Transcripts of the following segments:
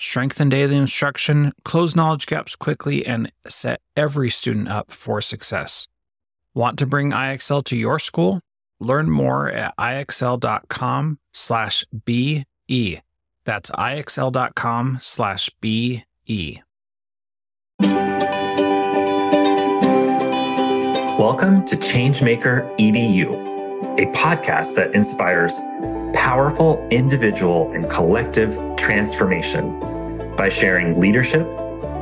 Strengthen daily instruction, close knowledge gaps quickly, and set every student up for success. Want to bring IXL to your school? Learn more at ixl.com slash BE. That's ixl.com slash BE. Welcome to Changemaker EDU, a podcast that inspires powerful individual and collective transformation by sharing leadership,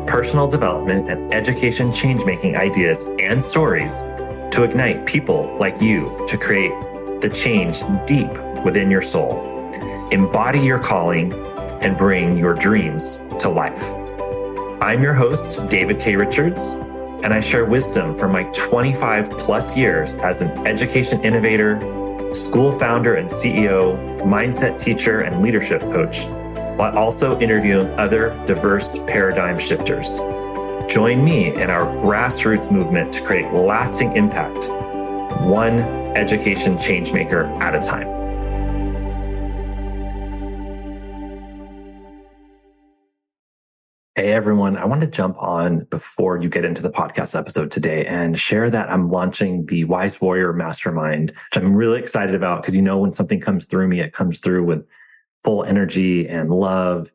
personal development, and education change making ideas and stories to ignite people like you to create the change deep within your soul, embody your calling, and bring your dreams to life. I'm your host, David K. Richards, and I share wisdom from my 25 plus years as an education innovator, school founder and CEO, mindset teacher, and leadership coach, while also interviewing other diverse paradigm shifters. Join me in our grassroots movement to create lasting impact, one education changemaker at a time. Hey everyone, I want to jump on before you get into the podcast episode today and share that I'm launching the Wise Warrior Mastermind, which I'm really excited about because you know when something comes through me, it comes through with full energy and love.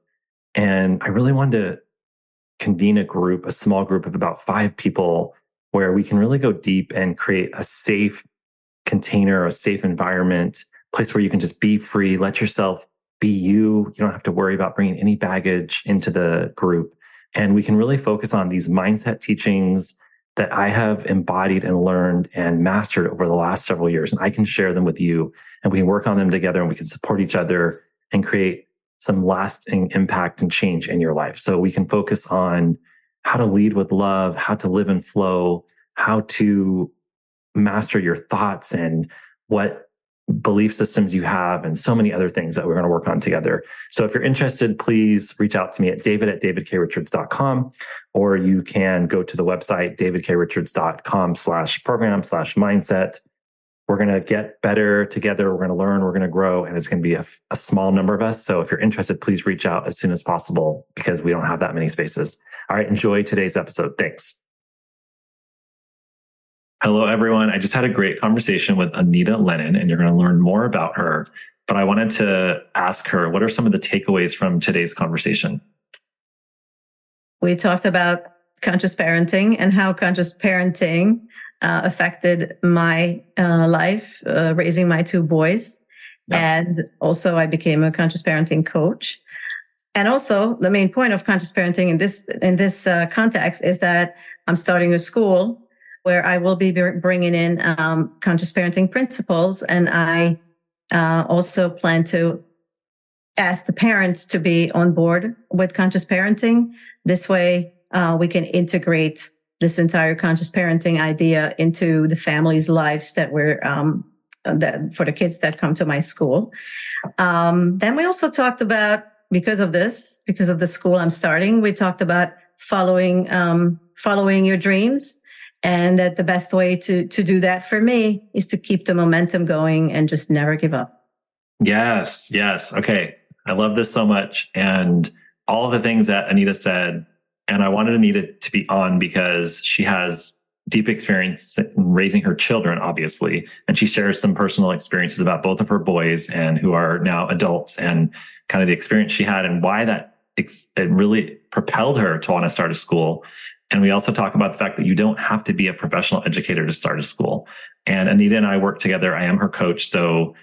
And I really wanted to convene a group, a small group of about five people where we can really go deep and create a safe container, a safe environment, place where you can just be free, let yourself be you. You don't have to worry about bringing any baggage into the group. And we can really focus on these mindset teachings that I have embodied and learned and mastered over the last several years. And I can share them with you and we can work on them together and we can support each other and create some lasting impact and change in your life. So we can focus on how to lead with love, how to live and flow, how to master your thoughts and what belief systems you have and so many other things that we're going to work on together. So if you're interested, please reach out to me at david at davidkrichards.com, or you can go to the website, davidkrichards.com slash program slash mindset. We're going to get better together. We're going to learn. We're going to grow. And it's going to be a, a small number of us. So if you're interested, please reach out as soon as possible because we don't have that many spaces. All right. Enjoy today's episode. Thanks. Hello, everyone. I just had a great conversation with Anita Lennon, and you're going to learn more about her. But I wanted to ask her what are some of the takeaways from today's conversation? We talked about conscious parenting and how conscious parenting uh, affected my uh, life, uh, raising my two boys. Yeah. And also, I became a conscious parenting coach. And also, the main point of conscious parenting in this in this uh, context is that I'm starting a school where I will be bringing in um, conscious parenting principles. And I uh, also plan to ask the parents to be on board with conscious parenting. This way, uh, we can integrate this entire conscious parenting idea into the family's lives that we're um, that for the kids that come to my school. Um, then we also talked about because of this, because of the school I'm starting, we talked about following um, following your dreams and that the best way to to do that for me is to keep the momentum going and just never give up. Yes yes. Okay. I love this so much. And all the things that anita said and i wanted anita to be on because she has deep experience in raising her children obviously. And she shares some personal experiences about both of her boys and who are now adults and kind of the experience she had and why that it really propelled her to want to start a school and we also talk about the fact that you don't have to be a professional educator to start a school. And Anita and I work together. I am her coach. So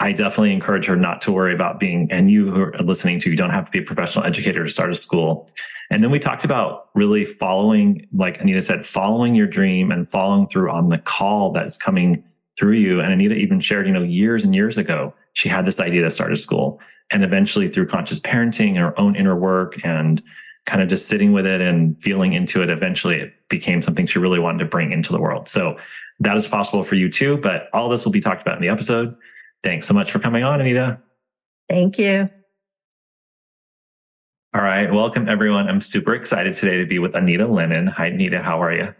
I definitely encourage her not to worry about being, and you who are listening to, you don't have to be a professional educator to start a school. And then we talked about really following, like Anita said, following your dream and following through on the call that's coming through you. And Anita even shared, you know, years and years ago, she had this idea to start a school. And eventually through conscious parenting, and her own inner work and kind of just sitting with it and feeling into it, eventually it became something she really wanted to bring into the world. So that is possible for you too. But all this will be talked about in the episode. Thanks so much for coming on, Anita. Thank you. All right. Welcome, everyone. I'm super excited today to be with Anita Lennon. Hi, Anita. How are you?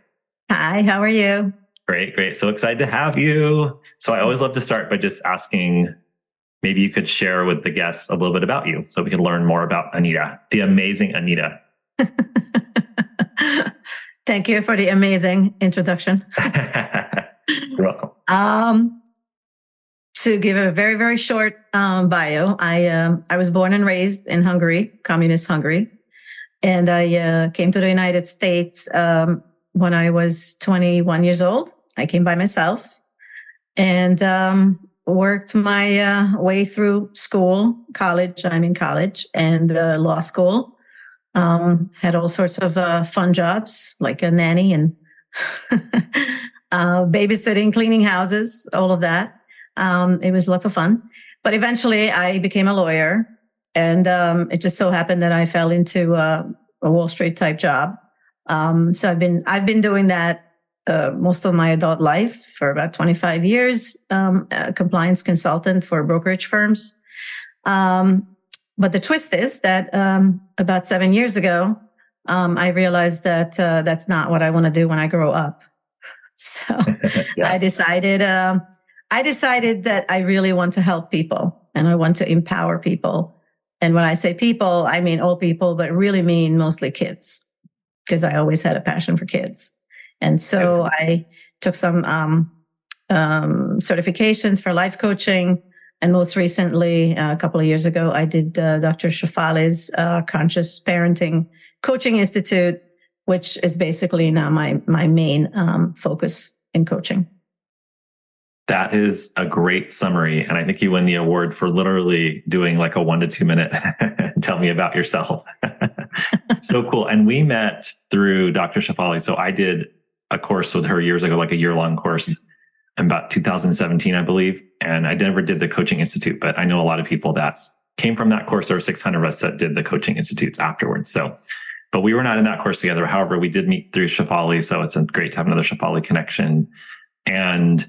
Hi, how are you? Great, great. So excited to have you. So I always love to start by just asking maybe you could share with the guests a little bit about you so we can learn more about Anita, the amazing Anita. Thank you for the amazing introduction. You're welcome. Um, to give a very very short um, bio, I um, I was born and raised in Hungary, communist Hungary, and I uh, came to the United States um, when I was 21 years old. I came by myself and um, worked my uh, way through school, college. I'm in college and uh, law school. Um, had all sorts of uh, fun jobs like a nanny and uh, babysitting, cleaning houses, all of that. Um, it was lots of fun. But eventually I became a lawyer and um, it just so happened that I fell into uh, a Wall Street type job. Um, so I've been, I've been doing that uh, most of my adult life for about 25 years, um, compliance consultant for brokerage firms. Um, but the twist is that um, about seven years ago, um, I realized that uh, that's not what I want to do when I grow up. So yeah. I decided um, I decided that I really want to help people and I want to empower people. And when I say people, I mean all people, but really mean mostly kids because I always had a passion for kids. And so I took some um, um, certifications for life coaching. And most recently, uh, a couple of years ago, I did uh, Dr. Shefali's uh, Conscious Parenting Coaching Institute, which is basically now my my main um, focus in coaching. That is a great summary. And I think you win the award for literally doing like a one to two minute tell me about yourself. so cool. And we met through Dr. Shefali. So I did a course with her years ago, like a year long course in about 2017, I believe. And I never did the coaching institute, but I know a lot of people that came from that course. Were 600 of us that did the coaching institutes afterwards. So, but we were not in that course together. However, we did meet through Shefali. So it's great to have another Shefali connection. And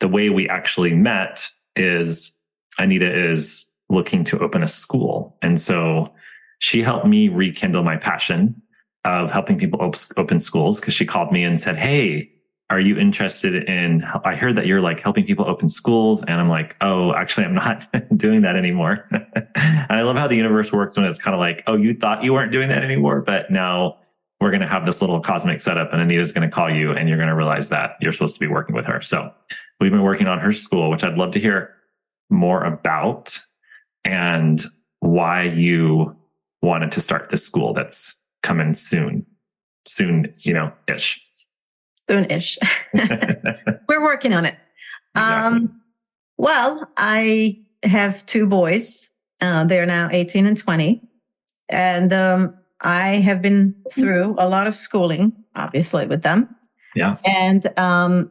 the way we actually met is Anita is looking to open a school. And so she helped me rekindle my passion of helping people op- open schools because she called me and said, Hey, are you interested in? I heard that you're like helping people open schools. And I'm like, Oh, actually, I'm not doing that anymore. and I love how the universe works when it's kind of like, Oh, you thought you weren't doing that anymore, but now we're going to have this little cosmic setup and Anita's going to call you and you're going to realize that you're supposed to be working with her. So we've been working on her school, which I'd love to hear more about and why you wanted to start this school that's coming soon, soon, you know, ish. Soon ish. we're working on it. Exactly. Um, well, I have two boys. Uh, they're now 18 and 20. And um, I have been through a lot of schooling, obviously, with them. Yeah. And um,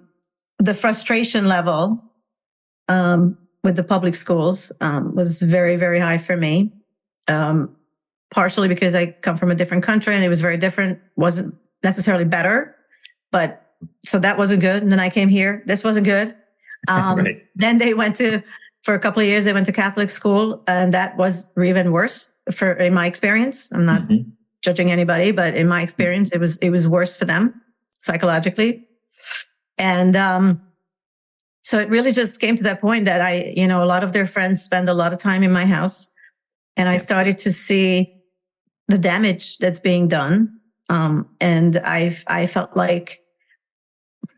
the frustration level um, with the public schools um, was very, very high for me. Um, partially because I come from a different country and it was very different, wasn't necessarily better, but so that wasn't good. And then I came here. This wasn't good. Um, right. Then they went to, for a couple of years, they went to Catholic school and that was even worse for, in my experience. I'm not mm-hmm. judging anybody, but in my experience, it was, it was worse for them psychologically. And, um, so it really just came to that point that I, you know, a lot of their friends spend a lot of time in my house and I started to see the damage that's being done. Um, and I've, I felt like,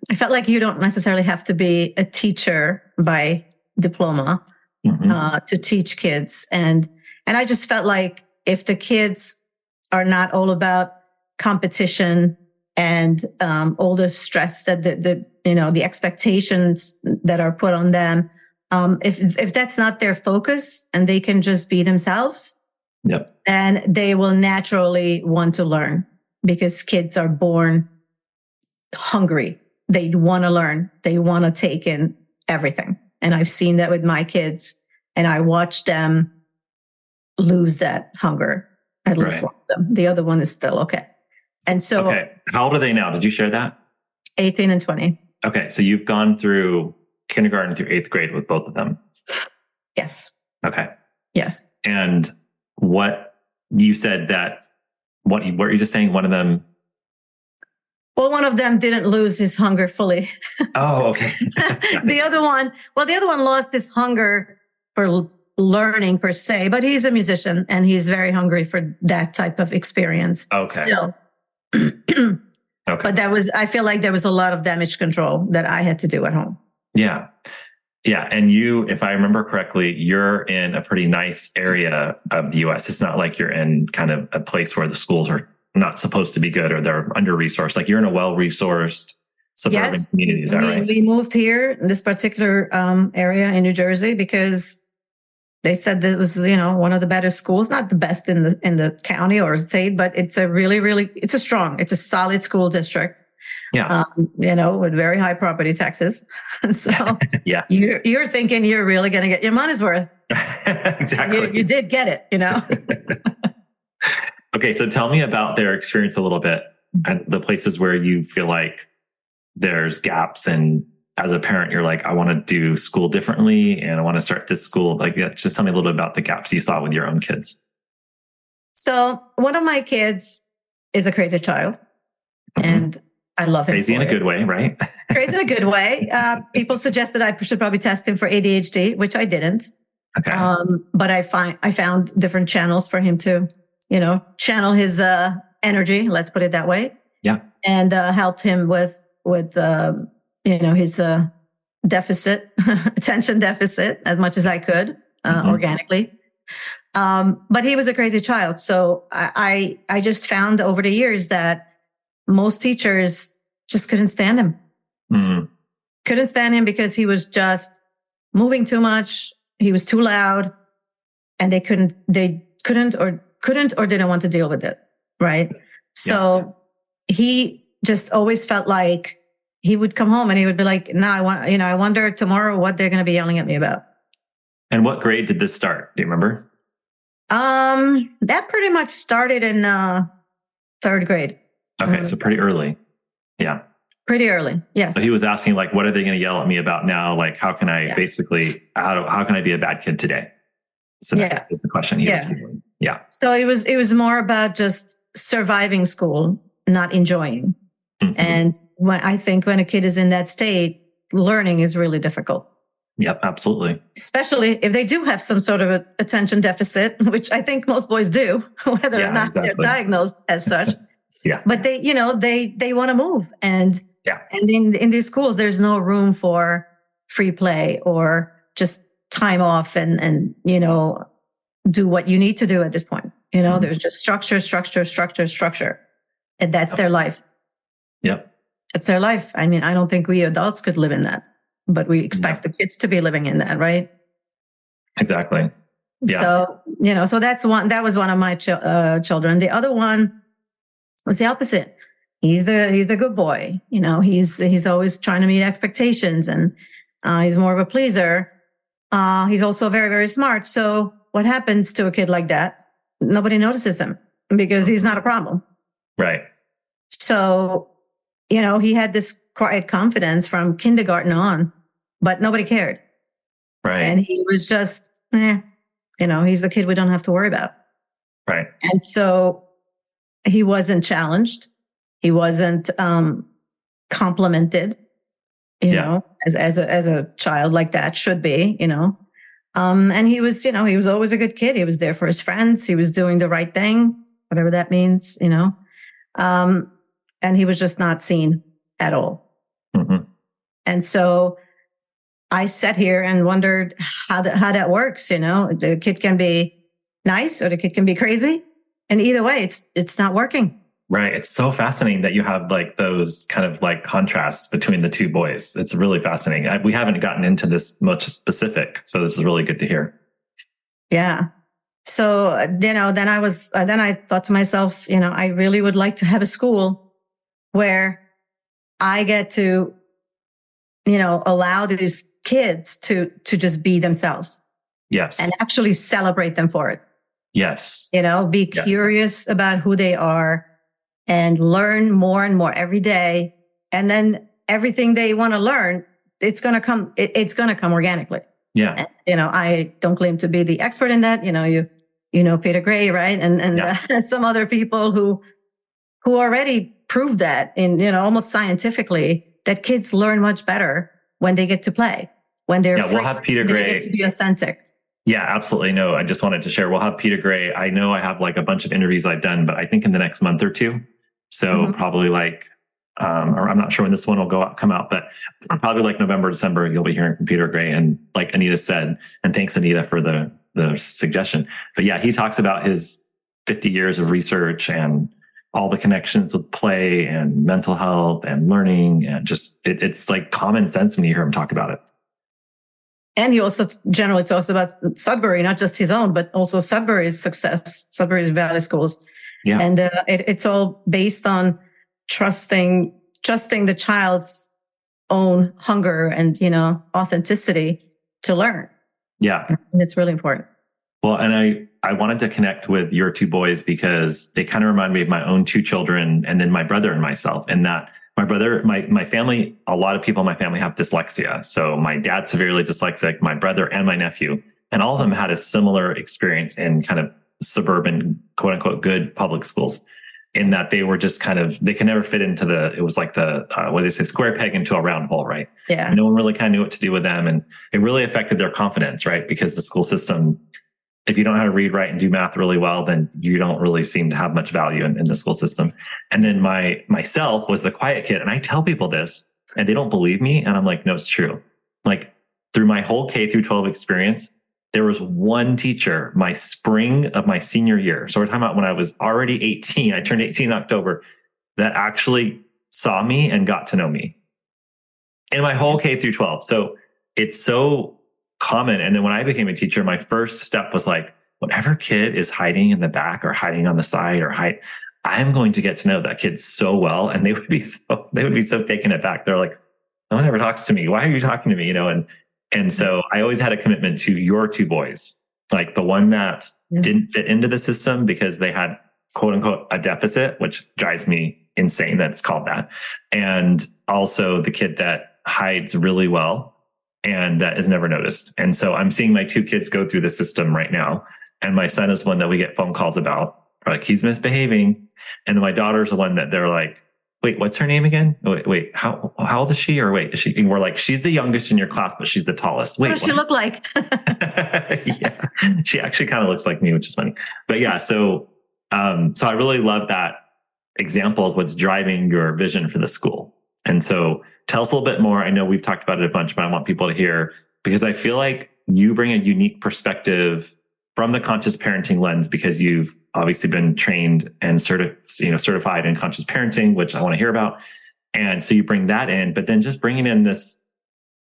I felt like you don't necessarily have to be a teacher by diploma mm-hmm. uh, to teach kids. And, and I just felt like if the kids are not all about competition and um, all the stress that the, the, you know the expectations that are put on them um, if if that's not their focus and they can just be themselves Yep. And they will naturally want to learn because kids are born hungry. They want to learn. They want to take in everything. And I've seen that with my kids and I watch them lose that hunger I lost Right. one of them. The other one is still okay. And so Okay. How old are they now? Did you share that? 18 and 20. Okay. So you've gone through kindergarten through eighth grade with both of them. Yes. Okay. Yes. And what you said that what you what were you just saying? One of them. Well, one of them didn't lose his hunger fully. Oh, okay. the other one, well, the other one lost his hunger for learning per se, but he's a musician and he's very hungry for that type of experience Okay. still. Okay. but that was, I feel like there was a lot of damage control that I had to do at home. Yeah. Yeah. And you, if I remember correctly, you're in a pretty nice area of the US. It's not like you're in kind of a place where the schools are not supposed to be good or they're under resourced. Like you're in a well resourced suburban Yes, community. Is that we, right? we moved here in this particular um, area in New Jersey because they said that it was, you know, one of the better schools, not the best in the in the county or state, but it's a really, really, it's a strong, it's a solid school district. Yeah. Um, you know, with very high property taxes. so Yeah. you're you're thinking you're really going to get your money's worth. exactly. You, you did get it, you know. Okay, so tell me about their experience a little bit and the places where you feel like there's gaps and as a parent you're like I want to do school differently and I want to start this school like yeah, just tell me a little bit about the gaps you saw with your own kids. so one of my kids is a crazy child, Mhm. and I love him. Crazy in a good way, right? crazy in a good way. Uh, people suggested I should probably test him for ADHD, which I didn't. okay. Um, but I find I found different channels for him to, you know, channel his uh, energy. Let's put it that way. Yeah. and uh, helped him with with um, you know his uh, deficit, attention deficit, as much as I could uh, Mhm. organically. Um, but he was a crazy child, so I, I I just found over the years that most teachers just couldn't stand him Mm, couldn't stand him because he was just moving too much. He was too loud and they couldn't, they couldn't or couldn't or didn't want to deal with it. Right. So he just always felt like he would come home and he would be like, no, I want, you know, I wonder tomorrow what they're going to be yelling at me about. And what grade did this start? Do you remember? Um, that pretty much started in, uh, third grade, Okay, so pretty early. Yeah. pretty early. Yes. So he was asking like what are they going to yell at me about now? Like how can I Yeah. basically how do, how can I be a bad kid today? So Yeah. is the question he was Yeah. feeling. Yeah. So it was, it was more about just surviving school, not enjoying. Mhm. And when I think when a kid is in that state, learning is really difficult, Yep, absolutely. especially if they do have some sort of a attention deficit, which I think most boys do, whether Yeah, or not exactly. they're diagnosed as such. Yeah. But they, you know, they they want to move, and Yeah. and in in these schools, there's no room for free play or just time off and and you know do what you need to do at this point. You know, Mhm. there's just structure, structure, structure, structure, and that's their life. Yep. It's their life. I mean, I don't think we adults could live in that, but we expect the kids to be living in that, right? Exactly. Yeah. So, you know, so that's one, that was one of my ch- uh, children. The other one was the opposite. He's the, he's the good boy. You know, he's, he's always trying to meet expectations and, uh, he's more of a pleaser. Uh, he's also very, very smart. So what happens to a kid like that? Nobody notices him because he's not a problem. Right. So, you know, he had this quiet confidence from kindergarten on, but nobody cared. Right. And he was just, eh, you know, he's the kid we don't have to worry about. right. And so he wasn't challenged. He wasn't um, complimented, you Yeah. know, as, as, a, as a child like that should be, you know. Um, and he was, you know, he was always a good kid. He was there for his friends. He was doing the right thing, whatever that means, you know. Um, and he was just not seen at all. hmm And so I sat here and wondered how that, how that works. You know, the kid can be nice or the kid can be crazy. And either way, it's, it's not working. Right. It's so fascinating that you have like those kind of like contrasts between the two boys. It's really fascinating. I, we haven't gotten into this much specific, so this is really good to hear. Yeah. So, you know, then I was, uh, then I thought to myself, you know, I really would like to have a school where I get to, you know, allow these kids to, to just be themselves Yes. and actually celebrate them for it. Yes. You know, be Yes. curious about who they are and learn more and more every day. And then everything they want to learn, it's going to come, it, it's going to come organically. Yeah. And, you know, I don't claim to be the expert in that. You know, you, you know, Peter Gray, right? And, and Yeah. uh, some other people who, who already proved that in, you know, almost scientifically that kids learn much better when they get to play, when they're Yeah, we'll have Peter Gray. get to be authentic. Yeah, absolutely. No, I just wanted to share. We'll have Peter Gray. I know I have like a bunch of interviews I've done, but I think in the next month or two. So Mhm. probably like, um, or I'm not sure when this one will go out, come out, but probably like November, December, you'll be hearing from Peter Gray. And like Anita said, and thanks Anita for the, the suggestion. But yeah, he talks about his 50 years of research and all the connections with play and mental health and learning. And just, it, it's like common sense when you hear him talk about it. And he also generally talks about Sudbury, not just his own, but also Sudbury's success, Sudbury's Valley Schools. Yeah. And uh, it, it's all based on trusting, trusting the child's own hunger and, you know, authenticity to learn. Yeah. And it's really important. Well, and I, I wanted to connect with your two boys because they kind of remind me of my own two children and then my brother and myself. And that my brother, my, my family, a lot of people in my family have dyslexia. So my dad's severely dyslexic, my brother and my nephew, and all of them had a similar experience in kind of suburban, quote unquote, good public schools in that they were just kind of, they could never fit into the, it was like the, uh, what do they say, square peg into a round hole, right? Yeah. no one really kind of knew what to do with them. And it really affected their confidence, right? Because the school system, if you don't know how to read, write, and do math really well, then you don't really seem to have much value in, in the school system. And then my myself was the quiet kid. And I tell people this and they don't believe me. And I'm like, no, it's true. Like through my whole K through 12 experience, there was one teacher my spring of my senior year. So we're talking about when I was already 18, I turned 18 in October, that actually saw me and got to know me in my whole K through 12. So it's so common. And then when I became a teacher, my first step was like, whatever kid is hiding in the back or hiding on the side or hide, I'm going to get to know that kid so well. And they would be so, they would be so taken aback. They're like, no one ever talks to me. Why are you talking to me? You know, and, and so I always had a commitment to your two boys, like the one that Yeah. didn't fit into the system because they had quote unquote a deficit, which drives me insane that it's called that. And also the kid that hides really well and that is never noticed. And so I'm seeing my two kids go through the system right now. And my son is one that we get phone calls about. Like he's misbehaving. And my daughter's the one that they're like, wait, what's her name again? Wait, wait, how how old is she? Or wait, is she? And we're like, she's the youngest in your class, but she's the tallest. What Wait, does she what? look like? yeah, she actually kind of looks like me, which is funny. But yeah, so um, so I really love that example is what's driving your vision for the school. And so tell us a little bit more. I know we've talked about it a bunch, but I want people to hear because I feel like you bring a unique perspective from the conscious parenting lens because you've obviously been trained and certi- you know certified in conscious parenting, which I want to hear about. And so you bring that in, but then just bringing in this,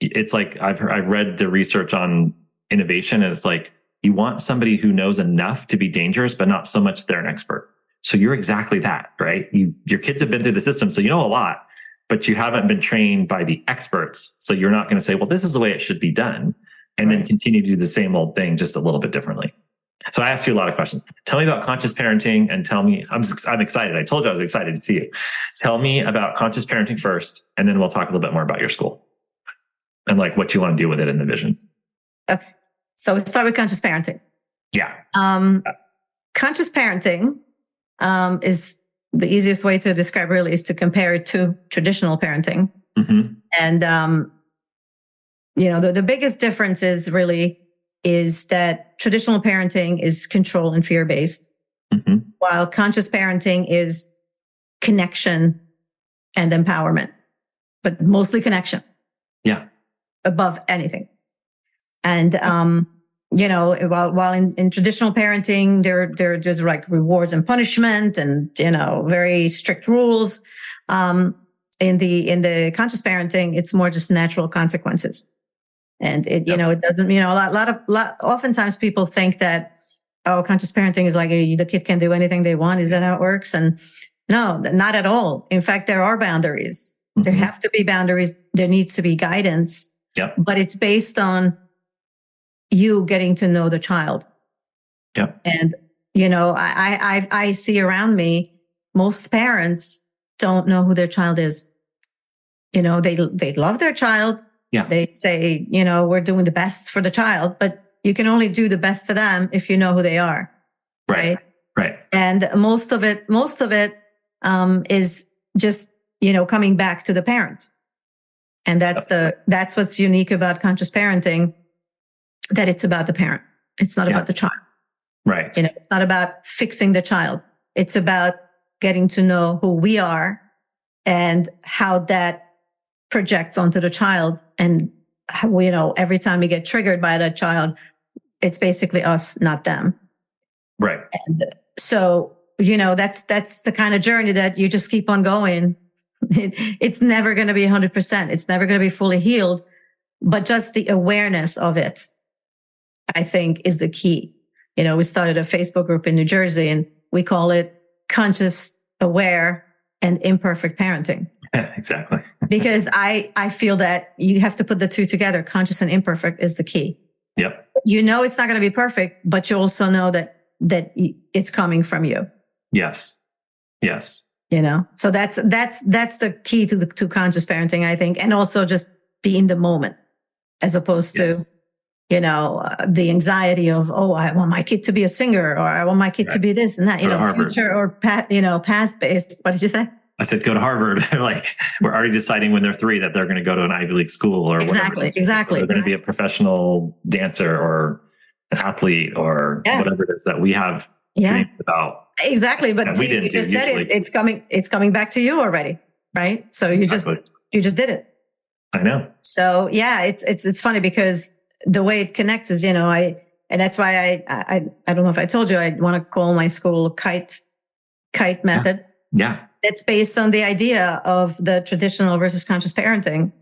it's like I've heard, I've read the research on innovation, and it's like you want somebody who knows enough to be dangerous, but not so much they're an expert. So you're exactly that, right? You've, your kids have been through the system, so you know a lot, but you haven't been trained by the experts. So you're not going to say, well, this is the way it should be done, and then continue to do the same old thing just a little bit differently. So I asked you a lot of questions. Tell me about conscious parenting and tell me, I'm, I'm excited. I told you I was excited to see you. Tell me about conscious parenting first, and then we'll talk a little bit more about your school and like what you want to do with it in the vision. okay. So we start with conscious parenting. Yeah. Um, conscious parenting um, is the easiest way to describe really is to compare it to traditional parenting. hmm And, um, you know, the, the biggest difference is really is that traditional parenting is control and fear based, hmm while conscious parenting is connection and empowerment, but mostly connection. Yeah. Above anything. And, um, you know, while, while in, in traditional parenting, there, there, there's like rewards and punishment and, you know, very strict rules. Um, in the, in the conscious parenting, it's more just natural consequences. And it, you Yep. know, it doesn't, you know, a lot, lot of, lot, oftentimes people think that, oh, conscious parenting is like the kid can do anything they want. Is that how it works? And no, not at all. In fact, there are boundaries. There Mhm. have to be boundaries. There needs to be guidance. Yep. But it's based on you getting to know the child. Yep. And you know, I, I, I see around me, most parents don't know who their child is. You know, they, they love their child. Yeah. They say, you know, we're doing the best for the child, but you can only do the best for them if you know who they are. Right. Right. right. And most of it, most of it, um, is just, you know, coming back to the parent. And that's the, that's what's unique about conscious parenting, that it's about the parent. It's not yeah. about the child. Right. You know, it's not about fixing the child. It's about getting to know who we are and how that projects onto the child. And, you know, every time we get triggered by that child, it's basically us, not them. Right. And so, you know, that's, that's the kind of journey that you just keep on going. It, it's never going to be 100%. It's never going to be fully healed, but just the awareness of it, I think is the key. You know, we started a Facebook group in New Jersey and we call it conscious, aware and imperfect parenting. Yeah, exactly. because I, I feel that you have to put the two together. Conscious and imperfect is the key. Yep. You know, it's not going to be perfect, but you also know that, that it's coming from you. Yes. Yes. You know, so that's, that's, that's the key to the, to conscious parenting, I think. And also just be in the moment as opposed yes. to, you know, uh, the anxiety of, oh, I want my kid to be a singer or I want my kid right. to be this and that, you Go know, future or past, you know, past based. What did you say? I said, go to Harvard. like we're already deciding when they're three that they're going to go to an Ivy League school or exactly, whatever. Exactly. They're going to be a professional dancer or athlete or yeah. whatever it is that we have yeah. about. Exactly. But see, we didn't you just said it. It's coming, it's coming back to you already. Right. So you exactly. just, you just did it. I know. So yeah, it's, it's, it's funny because the way it connects is, you know, I, and that's why I, I, I don't know if I told you, I want to call my school kite, kite method. Yeah. yeah. It's based on the idea of the traditional versus conscious parenting.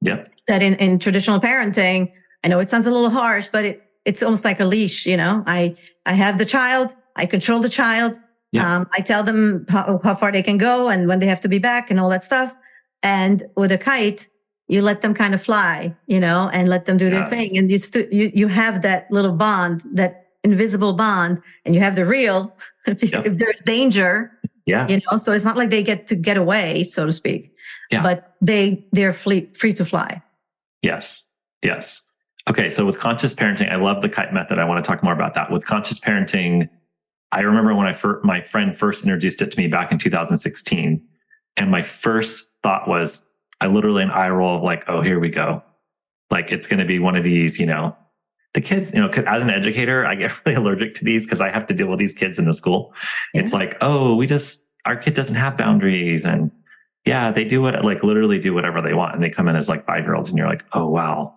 Yeah. That in, in traditional parenting, I know it sounds a little harsh, but it, it's almost like a leash, you know, I, I have the child, I control the child. Yeah. Um, I tell them how, how far they can go and when they have to be back and all that stuff. And with a kite, you let them kind of fly, you know, and let them do yes. their thing. And you, st- you, you have that little bond, that invisible bond, and you have the real, if, yep. if there's danger, yeah. You know, so it's not like they get to get away, so to speak. Yeah. But they, they're free, free to fly. Yes. Yes. Okay. So with conscious parenting, I love the kite method. I want to talk more about that. With conscious parenting, I remember when I first, my friend first introduced it to me back in 2016. And my first thought was, I literally an eye roll of like, oh, here we go. Like it's going to be one of these, you know, the kids, you know, as an educator, I get really allergic to these because I have to deal with these kids in the school. Yeah. It's like, oh, we just, our kid doesn't have boundaries. And yeah, they do what, like literally do whatever they want. And they come in as like five year olds and you're like, oh, wow,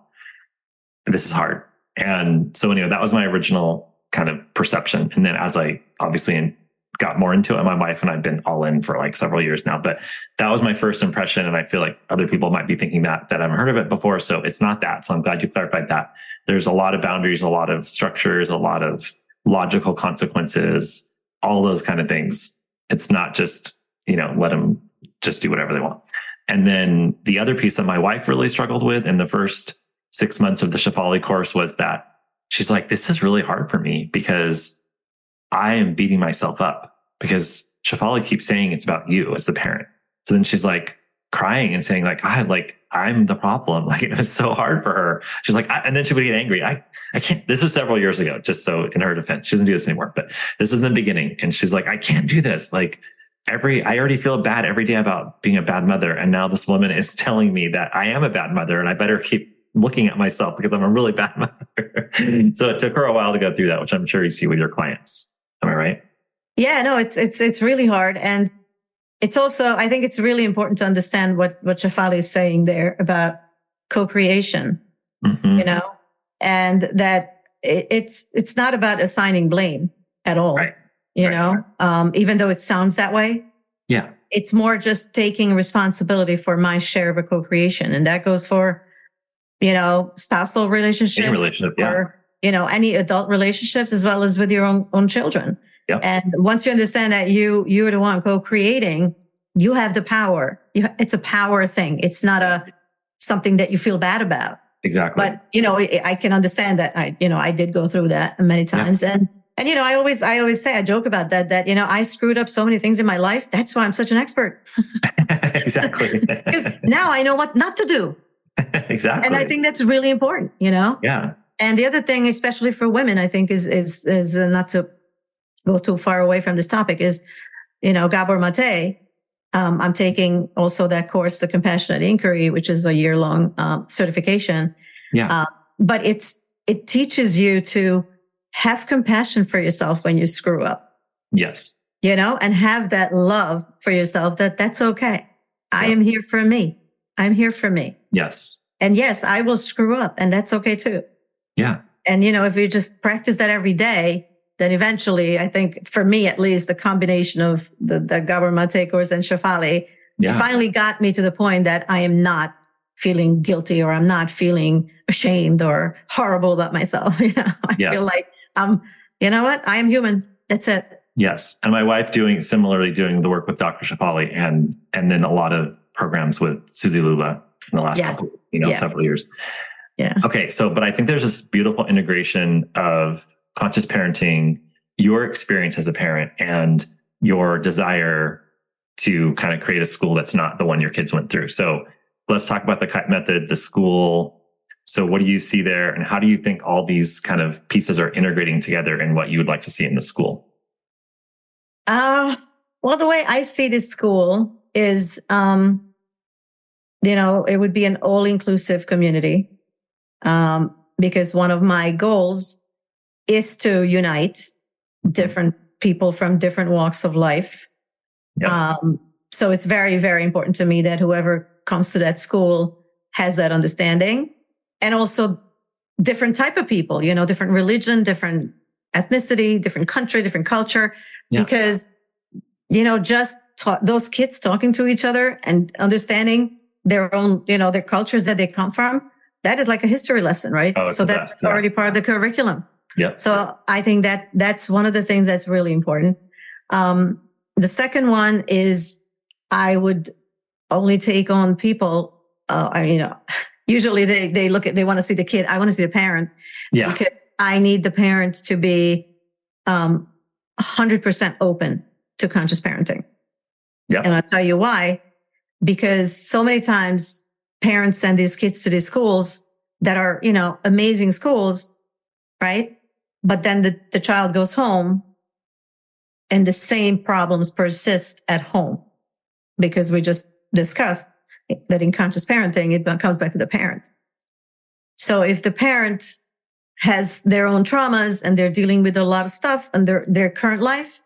this is hard. And so anyway, that was my original kind of perception. And then as I obviously got more into it. My wife and I've been all in for like several years now, but that was my first impression. And I feel like other people might be thinking that, that I haven't heard of it before. So it's not that. So I'm glad you clarified that. There's a lot of boundaries, a lot of structures, a lot of logical consequences, all those kind of things. It's not just, you know, let them just do whatever they want. And then the other piece that my wife really struggled with in the first six months of the Shefali course was that she's like, this is really hard for me because I am beating myself up because Shefali keeps saying it's about you as the parent. So then she's like crying and saying like, I like, I'm the problem. Like it was so hard for her. She's like, and then she would get angry. I, I can't, this was several years ago, just so in her defense, she doesn't do this anymore, but this is in the beginning. And she's like, I can't do this. Like every, I already feel bad every day about being a bad mother. And now this woman is telling me that I am a bad mother and I better keep looking at myself because I'm a really bad mother. Mm-hmm. so it took her a while to go through that, which I'm sure you see with your clients. Am I right? Yeah, no, it's it's it's really hard, and it's also I think it's really important to understand what what Shefali is saying there about co-creation. Mm-hmm. You know, and that it, it's it's not about assigning blame at all. Right. You right. know, um, even though it sounds that way. Yeah. It's more just taking responsibility for my share of a co-creation, and that goes for you know spousal relationships, Any relationship, yeah. You know, any adult relationships as well as with your own, own children. Yep. And once you understand that you, you are the one co-creating, you have the power. You, it's a power thing. It's not a something that you feel bad about. Exactly. But, you know, I can understand that I, you know, I did go through that many times. And and you know, I always, I always say, I joke about that, that, you know, I screwed up so many things in my life. That's why I'm such an expert. exactly. because now I know what not to do. exactly. And I think that's really important, you know? Yeah. And the other thing, especially for women, I think is, is, is uh, not to go too far away from this topic is, you know, Gabor Mate. Um, I'm taking also that course, the compassionate inquiry, which is a year long um, certification. Yeah. Uh, but it's, it teaches you to have compassion for yourself when you screw up. Yes. You know, and have that love for yourself that that's okay. Yeah. I am here for me. I'm here for me. Yes. And yes, I will screw up and that's okay too. Yeah. And, you know, if you just practice that every day, then eventually, I think for me at least, the combination of the, the Gabor Mate course and Shefali yeah. finally got me to the point that I am not feeling guilty or I'm not feeling ashamed or horrible about myself. You know, I yes. feel like I'm, you know what? I am human. That's it. Yes. And my wife doing similarly doing the work with Dr. Shefali and, and then a lot of programs with Susie Lula in the last yes. couple, you know, yeah. several years. Yeah. Okay. So, but I think there's this beautiful integration of conscious parenting, your experience as a parent and your desire to kind of create a school that's not the one your kids went through. So let's talk about the kite method, the school. So what do you see there and how do you think all these kind of pieces are integrating together in what you would like to see in the school? Uh, well, the way I see this school is, um, you know, it would be an all inclusive community. Um, because one of my goals is to unite different people from different walks of life. Yep. Um, so it's very, very important to me that whoever comes to that school has that understanding and also different type of people, you know, different religion, different ethnicity, different country, different culture, because, you know, just ta- those kids talking to each other and understanding their own, you know, their cultures that they come from. That is like a history lesson, right? Oh, so that's best, yeah. already part of the curriculum. Yeah. So I think that that's one of the things that's really important. Um, the second one is I would only take on people, uh, I, you know, usually they, they look at, they want to see the kid. I want to see the parent. Yeah. Because I need the parent to be, um, hundred percent open to conscious parenting. Yeah. And I'll tell you why, because so many times parents send these kids to these schools that are, you know, amazing schools, right? But then the, the child goes home and the same problems persist at home because we just discussed that in conscious parenting, it comes back to the parent. So if the parent has their own traumas and they're dealing with a lot of stuff in their, their current life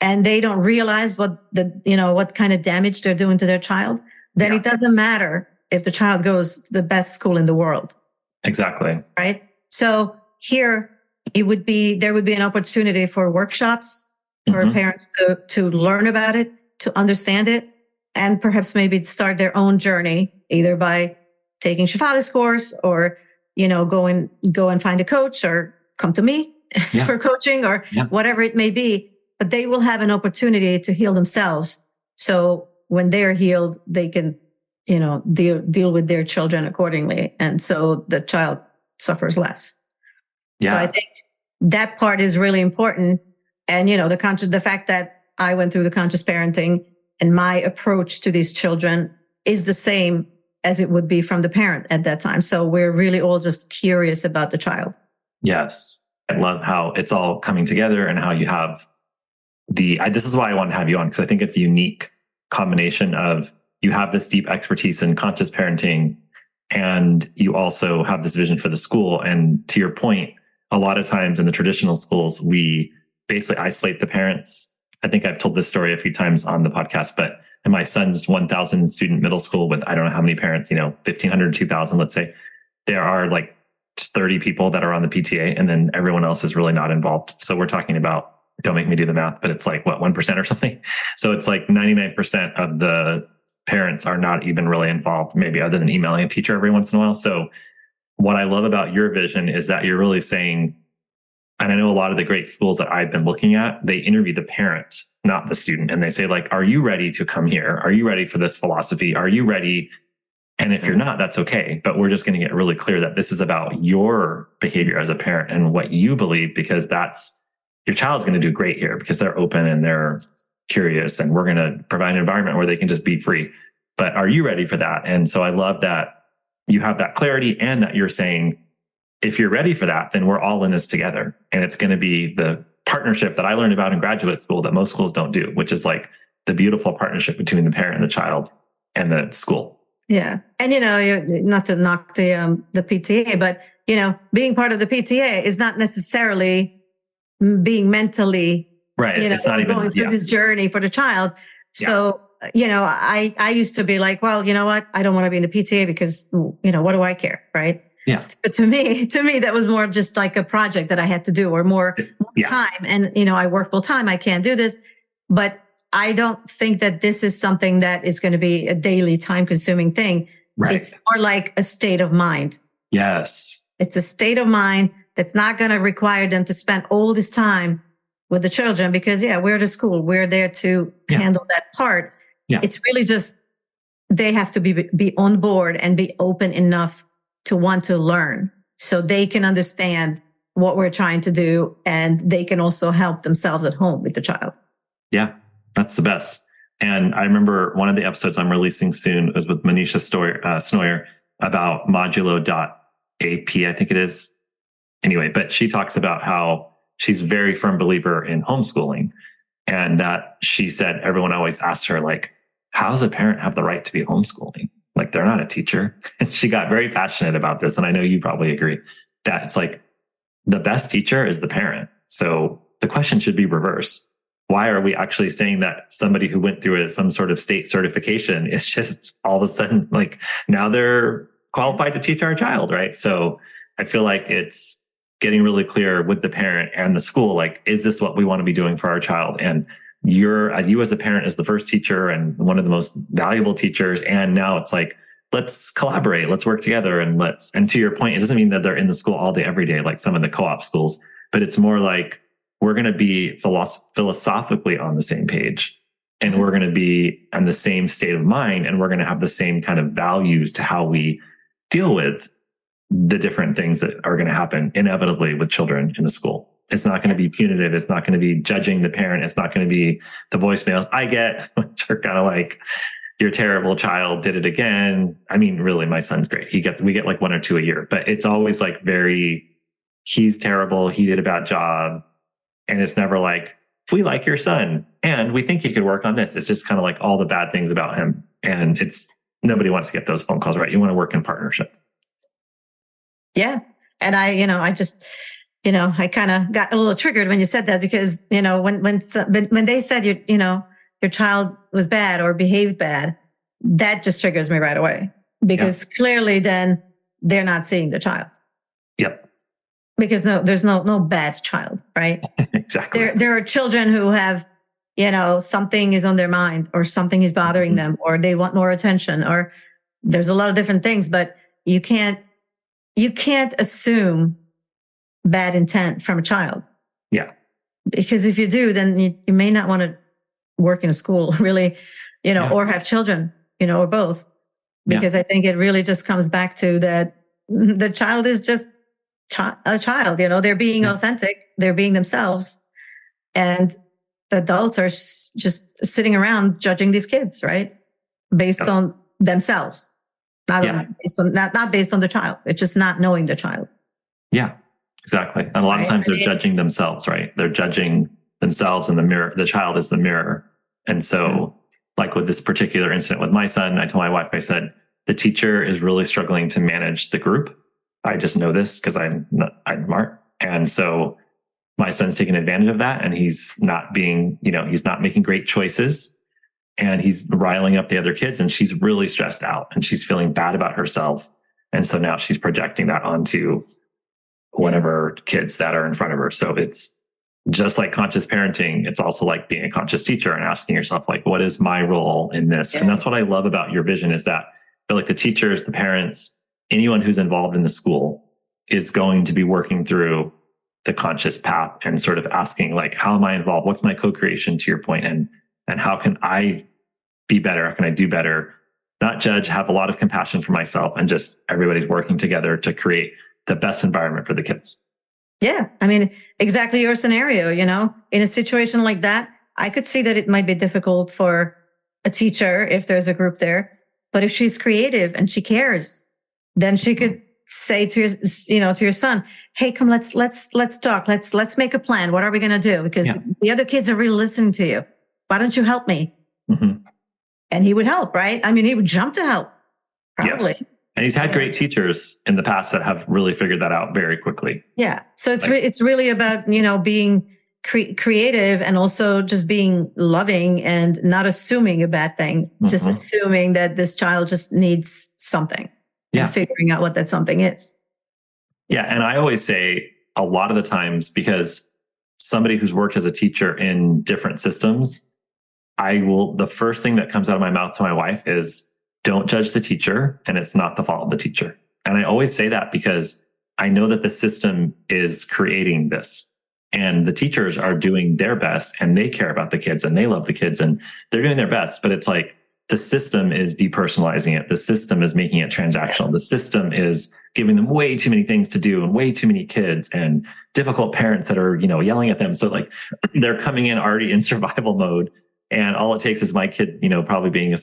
and they don't realize what the, you know, what kind of damage they're doing to their child, then yeah. it doesn't matter if the child goes to the best school in the world. Exactly. Right. So here it would be, there would be an opportunity for workshops for mm-hmm. parents to, to learn about it, to understand it, and perhaps maybe start their own journey either by taking Shefali's course or, you know, go and go and find a coach or come to me yeah. for coaching or yeah. whatever it may be. But they will have an opportunity to heal themselves. So when they're healed, they can, you know, deal, deal with their children accordingly. And so the child suffers less. Yeah. So I think that part is really important. And, you know, the conscious, the fact that I went through the conscious parenting and my approach to these children is the same as it would be from the parent at that time. So we're really all just curious about the child. Yes. I love how it's all coming together and how you have the, I, this is why I want to have you on because I think it's a unique combination of you have this deep expertise in conscious parenting and you also have this vision for the school. And to your point, a lot of times in the traditional schools, we basically isolate the parents I think I've told this story a few times on the podcast, but in my son's 1000 student middle school with, I don't know how many parents, you know, 1500, 2000, let's say there are like 30 people that are on the PTA and then everyone else is really not involved. So we're talking about, don't make me do the math, but it's like what, 1% or something. So it's like 99% of the parents are not even really involved, maybe other than emailing a teacher every once in a while. So what I love about your vision is that you're really saying, and I know a lot of the great schools that I've been looking at, they interview the parent, not the student. And they say, like, are you ready to come here? Are you ready for this philosophy? Are you ready? And if you're mm-hmm. not, that's okay. But we're just going to get really clear that this is about your behavior as a parent and what you believe, because that's your child's going to do great here because they're open and they're curious and we're going to provide an environment where they can just be free. But are you ready for that? And so I love that you have that clarity and that you're saying, if you're ready for that, then we're all in this together. And it's going to be the partnership that I learned about in graduate school that most schools don't do, which is like the beautiful partnership between the parent and the child and the school. Yeah. And, you know, not to knock the, um, the PTA, but, you know, being part of the PTA is not necessarily being mentally, right. You know, it's not even going through yeah. this journey for the child. So, yeah. you know, I, I used to be like, well, you know what? I don't want to be in the PTA because, you know, what do I care? Right. Yeah. But to me, to me, that was more just like a project that I had to do or more, more yeah. time. And, you know, I work full time. I can't do this, but I don't think that this is something that is going to be a daily time consuming thing. Right. It's more like a state of mind. Yes. It's a state of mind that's not going to require them to spend all this time with the children because yeah, we're the school. We're there to yeah. handle that part. Yeah. It's really just they have to be be on board and be open enough to want to learn so they can understand what we're trying to do and they can also help themselves at home with the child. Yeah. That's the best. And I remember one of the episodes I'm releasing soon is with Manisha Stoyer, uh, Snoyer about modulo.app, I think it is. Anyway, but she talks about how she's a very firm believer in homeschooling and that she said everyone always asks her like, how does a parent have the right to be homeschooling? Like they're not a teacher. And she got very passionate about this. And I know you probably agree that it's like the best teacher is the parent. So the question should be reversed why are we actually saying that somebody who went through a, some sort of state certification is just all of a sudden like now they're qualified to teach our child, right? So I feel like it's getting really clear with the parent and the school like, is this what we want to be doing for our child? And you're, as you as a parent, as the first teacher and one of the most valuable teachers. And now it's like, let's collaborate, let's work together and let's, and to your point, it doesn't mean that they're in the school all day, every day, like some of the co op schools, but it's more like, we're going to be philosoph- philosophically on the same page and we're going to be in the same state of mind and we're going to have the same kind of values to how we deal with the different things that are going to happen inevitably with children in the school. It's not going to be punitive. It's not going to be judging the parent. It's not going to be the voicemails I get, which are kind of like, your terrible child did it again. I mean, really, my son's great. He gets, we get like one or two a year, but it's always like very, he's terrible. He did a bad job and it's never like, we like your son and we think he could work on this. It's just kind of like all the bad things about him. And it's nobody wants to get those phone calls, right? You want to work in partnership. Yeah. And I, you know, I just, you know, I kind of got a little triggered when you said that because, you know, when, when, when they said you, you know, your child was bad or behaved bad, that just triggers me right away because yeah. clearly then they're not seeing the child. Yep because no, there's no, no bad child, right? exactly. There, there are children who have, you know, something is on their mind or something is bothering mm-hmm. them or they want more attention or there's a lot of different things, but you can't, you can't assume bad intent from a child. Yeah. Because if you do, then you, you may not want to work in a school really, you know, yeah. or have children, you know, or both. Because yeah. I think it really just comes back to that the child is just chi- a child. You know, they're being yeah. authentic, they're being themselves, and adults are s- just sitting around judging these kids, right, based on themselves, not yeah. based on not not based on the child. It's just not knowing the child. Yeah, exactly. And a lot right? of times they're judging themselves, right? They're judging themselves in the mirror. The child is the mirror, and so. Mm-hmm. Like with this particular incident with my son, I told my wife, I said, the teacher is really struggling to manage the group I just know this because I'm not, I'm smart. And so my son's taking advantage of that and he's not being, you know, he's not making great choices and he's riling up the other kids and she's really stressed out and she's feeling bad about herself. And so now she's projecting that onto whatever kids that are in front of her. So it's just like conscious parenting. It's also like being a conscious teacher and asking yourself, like, what is my role in this? Yeah. And that's what I love about your vision is that like the teachers, the parents, anyone who's involved in the school is going to be working through the conscious path and sort of asking like how am i involved what's my co-creation to your point and and how can i be better how can i do better not judge have a lot of compassion for myself and just everybody's working together to create the best environment for the kids Yeah. I mean, exactly your scenario, you know, in a situation like that, I could see that it might be difficult for a teacher if there's a group there. But if she's creative and she cares, then she could say to your, you know, to your son, Hey, come, let's, let's, let's talk. Let's, let's make a plan. What are we going to do? Because yeah. the other kids are really listening to you. Why don't you help me? Mm-hmm. And he would help, right? I mean, he would jump to help. Probably. Yes. And he's had great teachers in the past that have really figured that out very quickly. Yeah. So it's, like, re- it's really about, you know, being cre- creative and also just being loving and not assuming a bad thing, mm-hmm. just assuming that this child just needs something yeah. and figuring out what that something is. Yeah. And I always say a lot of the times because somebody who's worked as a teacher in different systems, I will, the first thing that comes out of my mouth to my wife is don't judge the teacher and it's not the fault of the teacher. And I always say that because I know that the system is creating this and the teachers are doing their best and they care about the kids and they love the kids and they're doing their best. But it's like the system is depersonalizing it. The system is making it transactional. The system is giving them way too many things to do and way too many kids and difficult parents that are, you know, yelling at them. So like they're coming in already in survival mode. And all it takes is my kid, you know, probably being a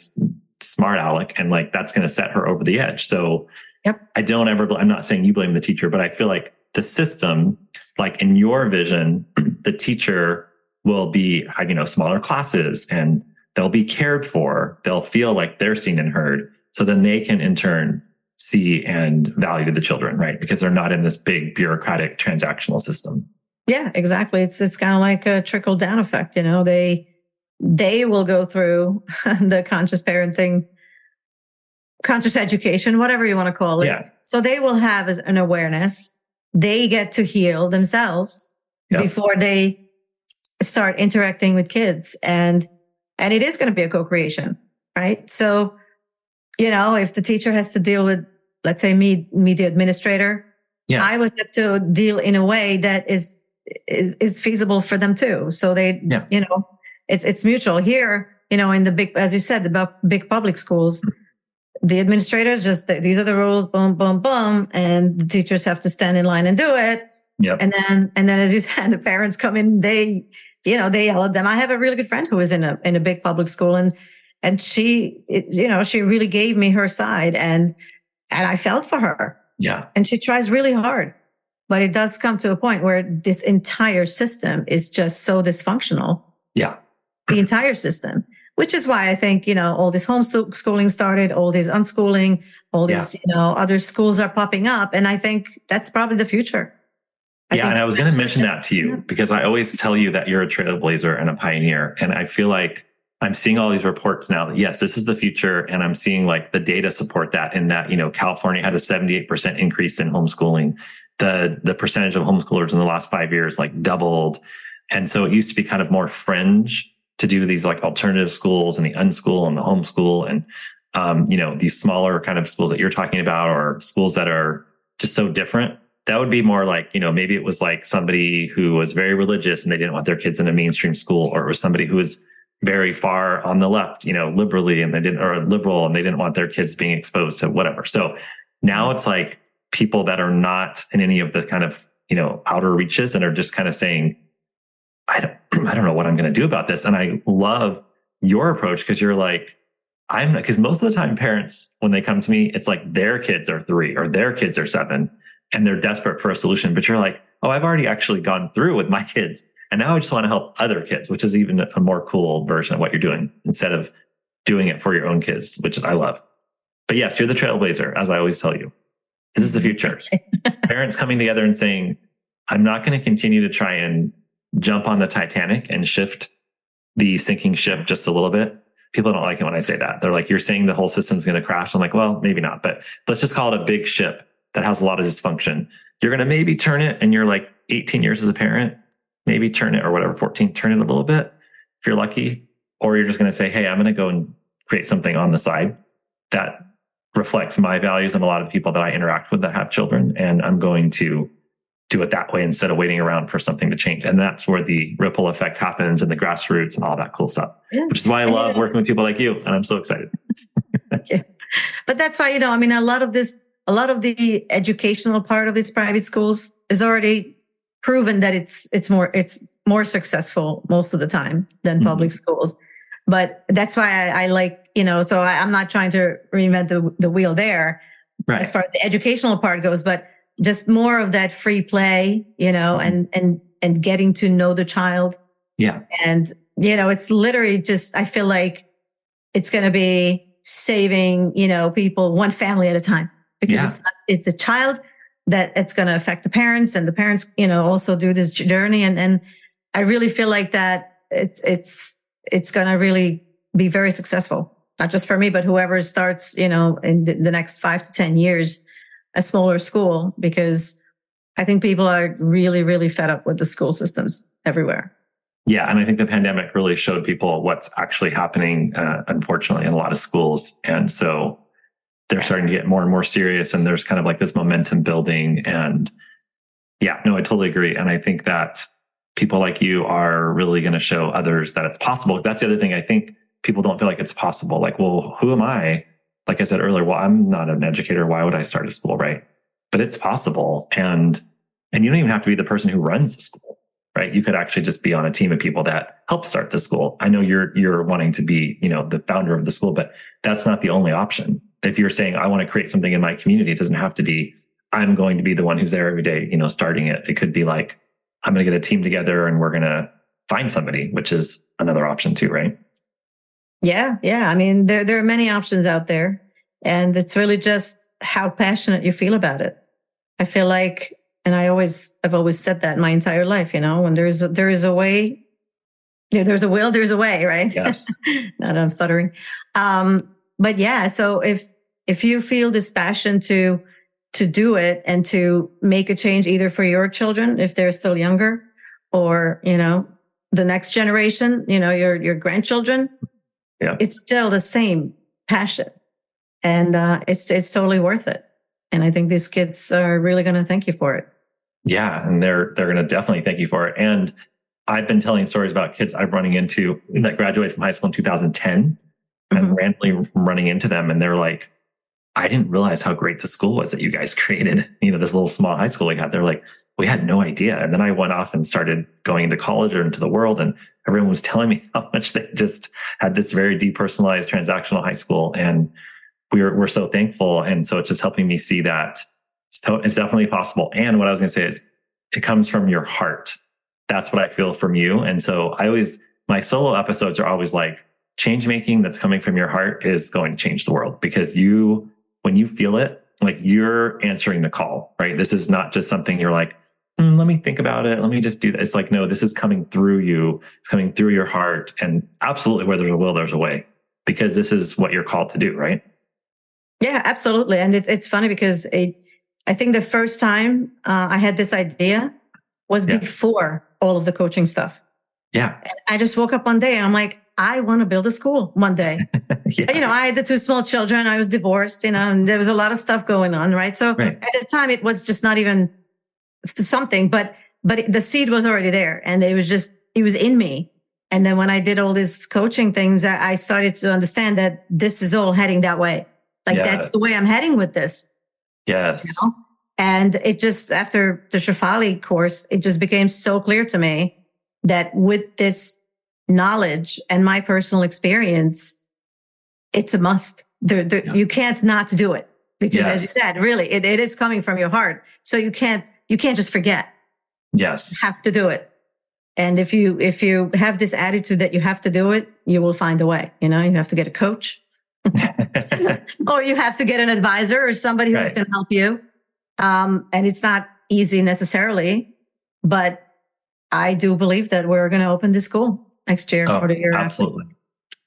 smart aleck and like that's going to set her over the edge. So yep. I don't ever, I'm not saying you blame the teacher, but I feel like the system, like in your vision, the teacher will be having, you know, smaller classes and they'll be cared for. They'll feel like they're seen and heard. So then they can in turn see and value the children, right? Because they're not in this big bureaucratic transactional system. Yeah, exactly. It's it's kind of like a trickle down effect. You know, they they will go through the conscious parenting, conscious education, whatever you want to call it. Yeah. So they will have an awareness they get to heal themselves yep. before they start interacting with kids. And, and it is going to be a co-creation, right? So, you know, if the teacher has to deal with, let's say me, me, the administrator, yeah. I would have to deal in a way that is, is, is feasible for them too. So they, yeah. you know, it's, it's mutual here, you know, in the big, as you said, the big public schools, the administrators just these are the rules, boom, boom, boom, and the teachers have to stand in line and do it. Yep. And then and then as you said, the parents come in, they you know they yell at them. I have a really good friend who is in a in a big public school, and and she it, you know she really gave me her side, and and I felt for her. Yeah. And she tries really hard, but it does come to a point where this entire system is just so dysfunctional. Yeah. The entire system which is why I think, you know, all this homeschooling started, all this unschooling, all these, yeah. you know, other schools are popping up. And I think that's probably the future. I yeah. And I was going to mention that to you because I always tell you that you're a trailblazer and a pioneer. And I feel like I'm seeing all these reports now that yes, this is the future. And I'm seeing like the data support that in that, you know, California had a 78% increase in homeschooling. The, the percentage of homeschoolers in the last five years like doubled. And so it used to be kind of more fringe to do these like alternative schools and the unschool and the homeschool and um, you know these smaller kind of schools that you're talking about or schools that are just so different that would be more like you know maybe it was like somebody who was very religious and they didn't want their kids in a mainstream school or it was somebody who was very far on the left you know liberally and they didn't or liberal and they didn't want their kids being exposed to whatever. So now it's like people that are not in any of the kind of you know outer reaches and are just kind of saying I don't, I don't know what I'm going to do about this. And I love your approach because you're like, I'm because most of the time parents, when they come to me, it's like their kids are three or their kids are seven and they're desperate for a solution. But you're like, oh, I've already actually gone through with my kids. And now I just want to help other kids, which is even a more cool version of what you're doing instead of doing it for your own kids, which I love. But yes, you're the trailblazer, as I always tell you. This is the future. Parents coming together and saying, I'm not going to continue to try and jump on the Titanic and shift the sinking ship just a little bit. People don't like it when I say that. They're like, you're saying the whole system's going to crash. I'm like, well, maybe not, but let's just call it a big ship that has a lot of dysfunction. You're going to maybe turn it and you're like 18 years as a parent, maybe turn it or whatever, 14, turn it a little bit if you're lucky. Or you're just going to say, Hey, I'm going to go and create something on the side that reflects my values and a lot of people that I interact with that have children. And I'm going to do it that way instead of waiting around for something to change. And that's where the ripple effect happens and the grassroots and all that cool stuff, yeah. which is why I love working with people like you. And I'm so excited. yeah. But that's why, you know, I mean, a lot of this, a lot of the educational part of these private schools is already proven that it's it's more it's more successful most of the time than mm-hmm. public schools. But that's why I, I like, you know, so I, am not trying to reinvent the, the wheel there right. as far as the educational part goes, but just more of that free play, you know, and, and, and getting to know the child. Yeah. And, you know, it's literally just, I feel like it's going to be saving, you know, people one family at a time because yeah. it's, not, it's a child that it's going to affect the parents and the parents, you know, also do this journey. And, and I really feel like that it's, it's, it's going to really be very successful, not just for me, but whoever starts, you know, in the next five to 10 years, a smaller school, because I think people are really, really fed up with the school systems everywhere. Yeah. And I think the pandemic really showed people what's actually happening, uh, unfortunately, in a lot of schools. And so they're starting to get more and more serious and there's kind of like this momentum building. And yeah, no, I totally agree. And I think that people like you are really going to show others that it's possible. That's the other thing. I think people don't feel like it's possible. Like, well, who am I? Like I said earlier, well, I'm not an educator. Why would I start a school? Right. But it's possible. And, and you don't even have to be the person who runs the school, right? You could actually just be on a team of people that help start the school. I know you're, you're wanting to be, you know, the founder of the school, but that's not the only option. If you're saying, I want to create something in my community, it doesn't have to be, I'm going to be the one who's there every day, you know, starting it. It could be like, I'm going to get a team together and we're going to find somebody, which is another option too, right? Yeah. Yeah. I mean, there, there are many options out there and it's really just how passionate you feel about it. I feel like, and I always, I've always said that my entire life, you know, when there's, a, there is a way, there's a will, there's a way, right? Yes. Not I'm stuttering. Um, but yeah, so if, if you feel this passion to to do it and to make a change either for your children if they're still younger or, you know, the next generation, you know, your, your grandchildren. Yeah. It's still the same passion and, uh, it's, it's totally worth it. And I think these kids are really going to thank you for it. Yeah. And they're, they're going to definitely thank you for it. And I've been telling stories about kids I'm running into that graduated from high school in 2010 mm-hmm. and randomly running into them. And they're like, I didn't realize how great the school was that you guys created. You know, this little small high school we had. They're like, we had no idea. And then I went off and started going into college or into the world, and everyone was telling me how much they just had this very depersonalized transactional high school. And we were, we're so thankful. And so it's just helping me see that it's, definitely possible. And what I was going to say is it comes from your heart. That's what I feel from you. And so I always, my solo episodes are always like, change making that's coming from your heart is going to change the world because you when you feel it, like you're answering the call, right? This is not just something you're like, mm, let me think about it. Let me just do that. It's like, no, this is coming through you. It's coming through your heart. And absolutely, where there's a will, there's a way because this is what you're called to do, right? Yeah, absolutely. And it's, it's funny because it, I think the first time uh, I had this idea was yeah. before all of the coaching stuff. Yeah. And I just woke up one day and I'm like, I want to build a school one day. yeah. You know, I had the two small children. I was divorced, you know, and there was a lot of stuff going on, right? So right. at the time, it was just not even something, but but the seed was already there, and it was just it was in me. And then when I did all these coaching things, I started to understand that this is all heading that way. Like yes. that's the way I'm heading with this. Yes. You know? And it just after the Shefali course, it just became so clear to me that with this knowledge and my personal experience, it's a must. There, there, yeah. You can't not do it because yes. as you said, really, it, it is coming from your heart. So you can't, you can't just forget. Yes. You have to do it. And if you, if you have this attitude that you have to do it, you will find a way. You know, you have to get a coach or you have to get an advisor or somebody who's right. going to help you. Um, and it's not easy necessarily, but I do believe that we're going to open this school next year oh, or the year absolutely. after.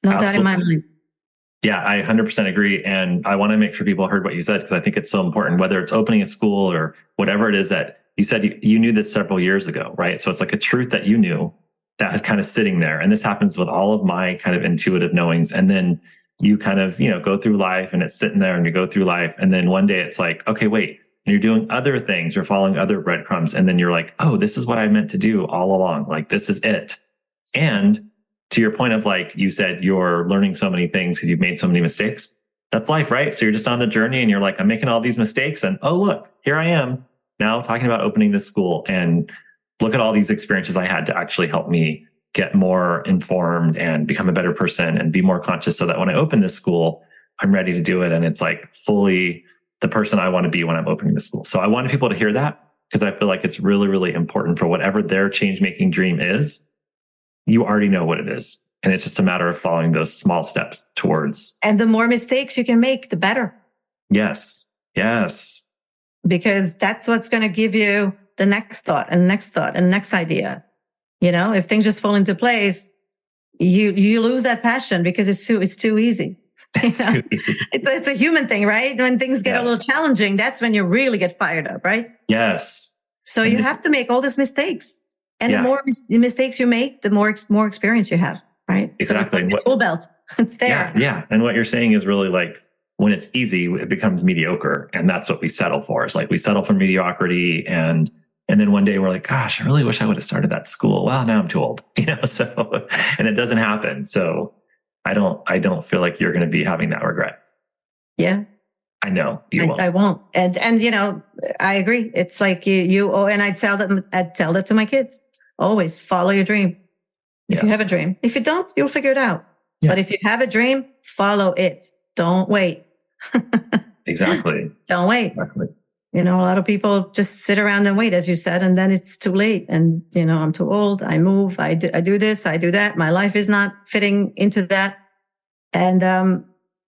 Not absolutely. that in my mind. Yeah, I 100% agree. And I want to make sure people heard what you said because I think it's so important, whether it's opening a school or whatever it is that you said you, you knew this several years ago, right? So it's like a truth that you knew that kind of sitting there. And this happens with all of my kind of intuitive knowings. And then you kind of, you know, go through life and it's sitting there and you go through life. And then one day it's like, okay, wait, you're doing other things, you're following other breadcrumbs. And then you're like, oh, this is what I meant to do all along. Like, this is it. And to your point of like you said, you're learning so many things because you've made so many mistakes. That's life, right? So you're just on the journey and you're like, I'm making all these mistakes. And oh, look, here I am now talking about opening this school. And look at all these experiences I had to actually help me get more informed and become a better person and be more conscious so that when I open this school, I'm ready to do it. And it's like fully the person I want to be when I'm opening the school. So I wanted people to hear that because I feel like it's really, really important for whatever their change making dream is. You already know what it is. And it's just a matter of following those small steps towards. And the more mistakes you can make, the better. Yes. Yes. Because that's what's going to give you the next thought and next thought and next idea. You know, if things just fall into place, you, you lose that passion because it's too, it's too easy. It's too easy. It's a, it's a human thing, right? When things get Yes. a little challenging, that's when you really get fired up, right? Yes. So And you if- have to make all these mistakes. And Yeah. the more mis- mistakes you make, the more, ex- more experience you have, right? So it's Exactly. like a What- tool belt. It's there. Yeah. Yeah. And what you're saying is really like when it's easy, it becomes mediocre. And that's what we settle for. It's like we settle for mediocrity and and then one day we're like, gosh, I really wish I would have started that school. Well, now I'm too old, you know, so and it doesn't happen. So I don't I don't feel like you're gonna be having that regret. Yeah. I know you I, won't. I won't. And, and, you know, I agree. It's like you, you, oh, and I'd tell them, I'd tell that to my kids. Always follow your dream. If you have a dream, if you don't, you'll figure it out. Yeah. But if you have a dream, follow it. Don't wait. exactly. Don't wait. Exactly. You know, a lot of people just sit around and wait, as you said, and then it's too late. And, you know, I'm too old. I move. I do, I do this. I do that. My life is not fitting into that. And, um,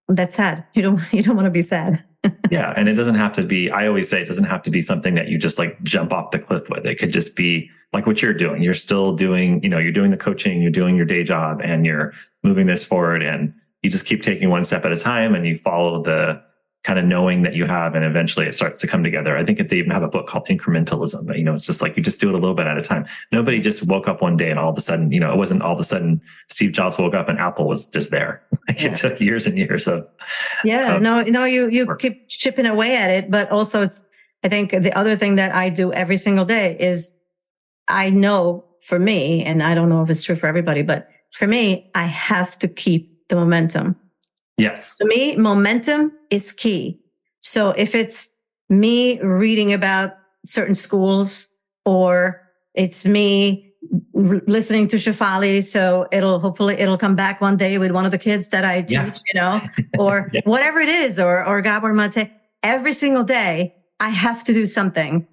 that's sad. You don't, you don't want to be sad. Yeah. And it doesn't have to be, I always say it doesn't have to be something that you just like jump off the cliff with. It could just be like what you're doing. You're still doing, you know, you're doing the coaching, you're doing your day job and you're moving this forward and you just keep taking one step at a time and you follow the kind of knowing that you have and eventually it starts to come together. I think if they even have a book called incrementalism, you know, it's just like you just do it a little bit at a time. Nobody just woke up one day and all of a sudden, you know, it wasn't all of a sudden Steve Jobs woke up and Apple was just there. Like Yeah. it took years and years of Yeah, of no, no, you you work. keep chipping away at it, but also it's. I think the other thing that I do every single day is, I know for me, and I don't know if it's true for everybody, but for me, I have to keep the momentum. Yes. To me, momentum is key. So if it's me reading about certain schools, or it's me listening to Shefali, so it'll hopefully it'll come back one day with one of the kids that I teach, Yeah. you know, or Yeah. whatever it is, or or Gabor Mate. Every single day, I have to do something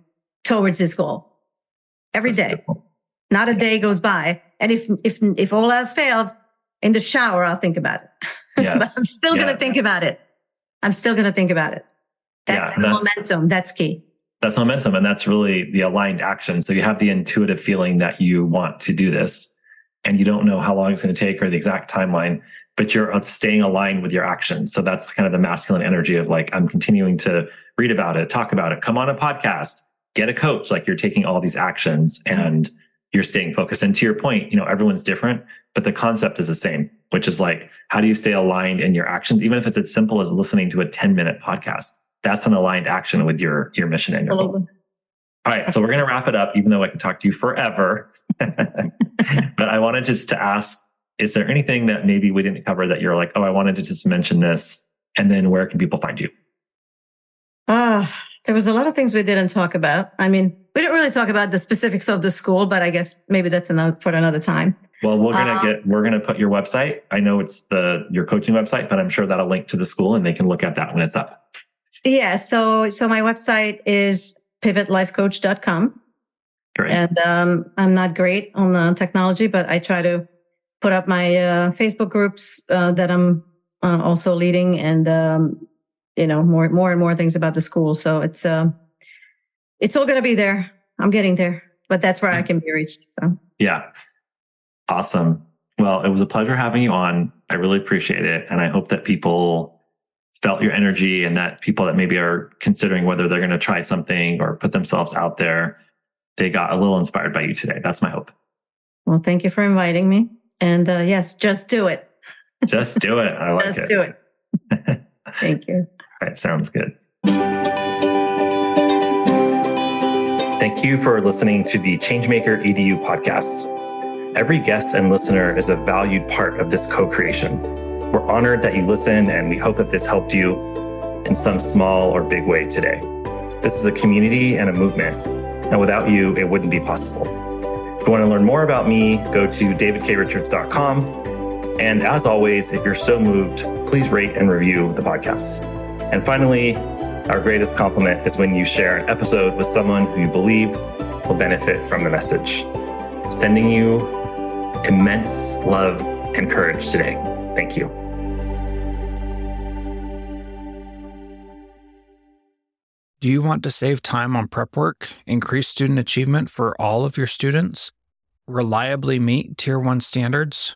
towards this goal. Every That's day, not a day goes by. And if if if all else fails, in the shower, I'll think about it. Yes. I'm still going to think about it. I'm still going to think about it. That's Yeah, that's- momentum. That's key. That's momentum. And that's really the aligned action. So you have the intuitive feeling that you want to do this and you don't know how long it's going to take or the exact timeline, but you're uh, staying aligned with your actions. So that's kind of the masculine energy of like, I'm continuing to read about it, talk about it, come on a podcast, get a coach. Like you're taking all these actions mm-hmm. and you're staying focused. And to your point, you know, everyone's different, but the concept is the same, which is like, how do you stay aligned in your actions? Even if it's as simple as listening to a 10 minute podcast, that's an aligned action with your, your mission and your goal. All right, so we're going to wrap it up, even though I could talk to you forever. but I wanted just to ask: Is there anything that maybe we didn't cover that you're like, oh, I wanted to just mention this, and then where can people find you? Ah, there was a lot of things we didn't talk about. I mean, we didn't really talk about the specifics of the school, but I guess maybe that's another for another time. Well, we're gonna Um, get we're gonna put your website. I know it's the your coaching website, but I'm sure that'll link to the school, and they can look at that when it's up. Yeah. So, so my website is pivotlifecoach.com. Great. And um, I'm not great on the technology, but I try to put up my uh, Facebook groups uh, that I'm uh, also leading, and um, you know more more and more things about the school. So it's uh, it's all going to be there. I'm getting there, but that's where I can be reached. So Yeah. Awesome. Well, it was a pleasure having you on. I really appreciate it. And I hope that people felt your energy and that people that maybe are considering whether they're going to try something or put themselves out there, they got a little inspired by you today. That's my hope. well, thank you for inviting me. And uh, yes, just do it. Just do it. I like just it. do it. Thank you. All right. Sounds good. Thank you for listening to the Changemaker EDU podcast. Every guest and listener is a valued part of this co creation. We're honored that you listen, and we hope that this helped you in some small or big way today. This is a community and a movement, and without you, it wouldn't be possible. If you want to learn more about me, go to davidkrichards.com. And as always, if you're so moved, please rate and review the podcast. And finally, our greatest compliment is when you share an episode with someone who you believe will benefit from the message. Sending you immense love and courage today. Thank you. Do you want to save time on prep work, increase student achievement for all of your students, reliably meet Tier 1 standards?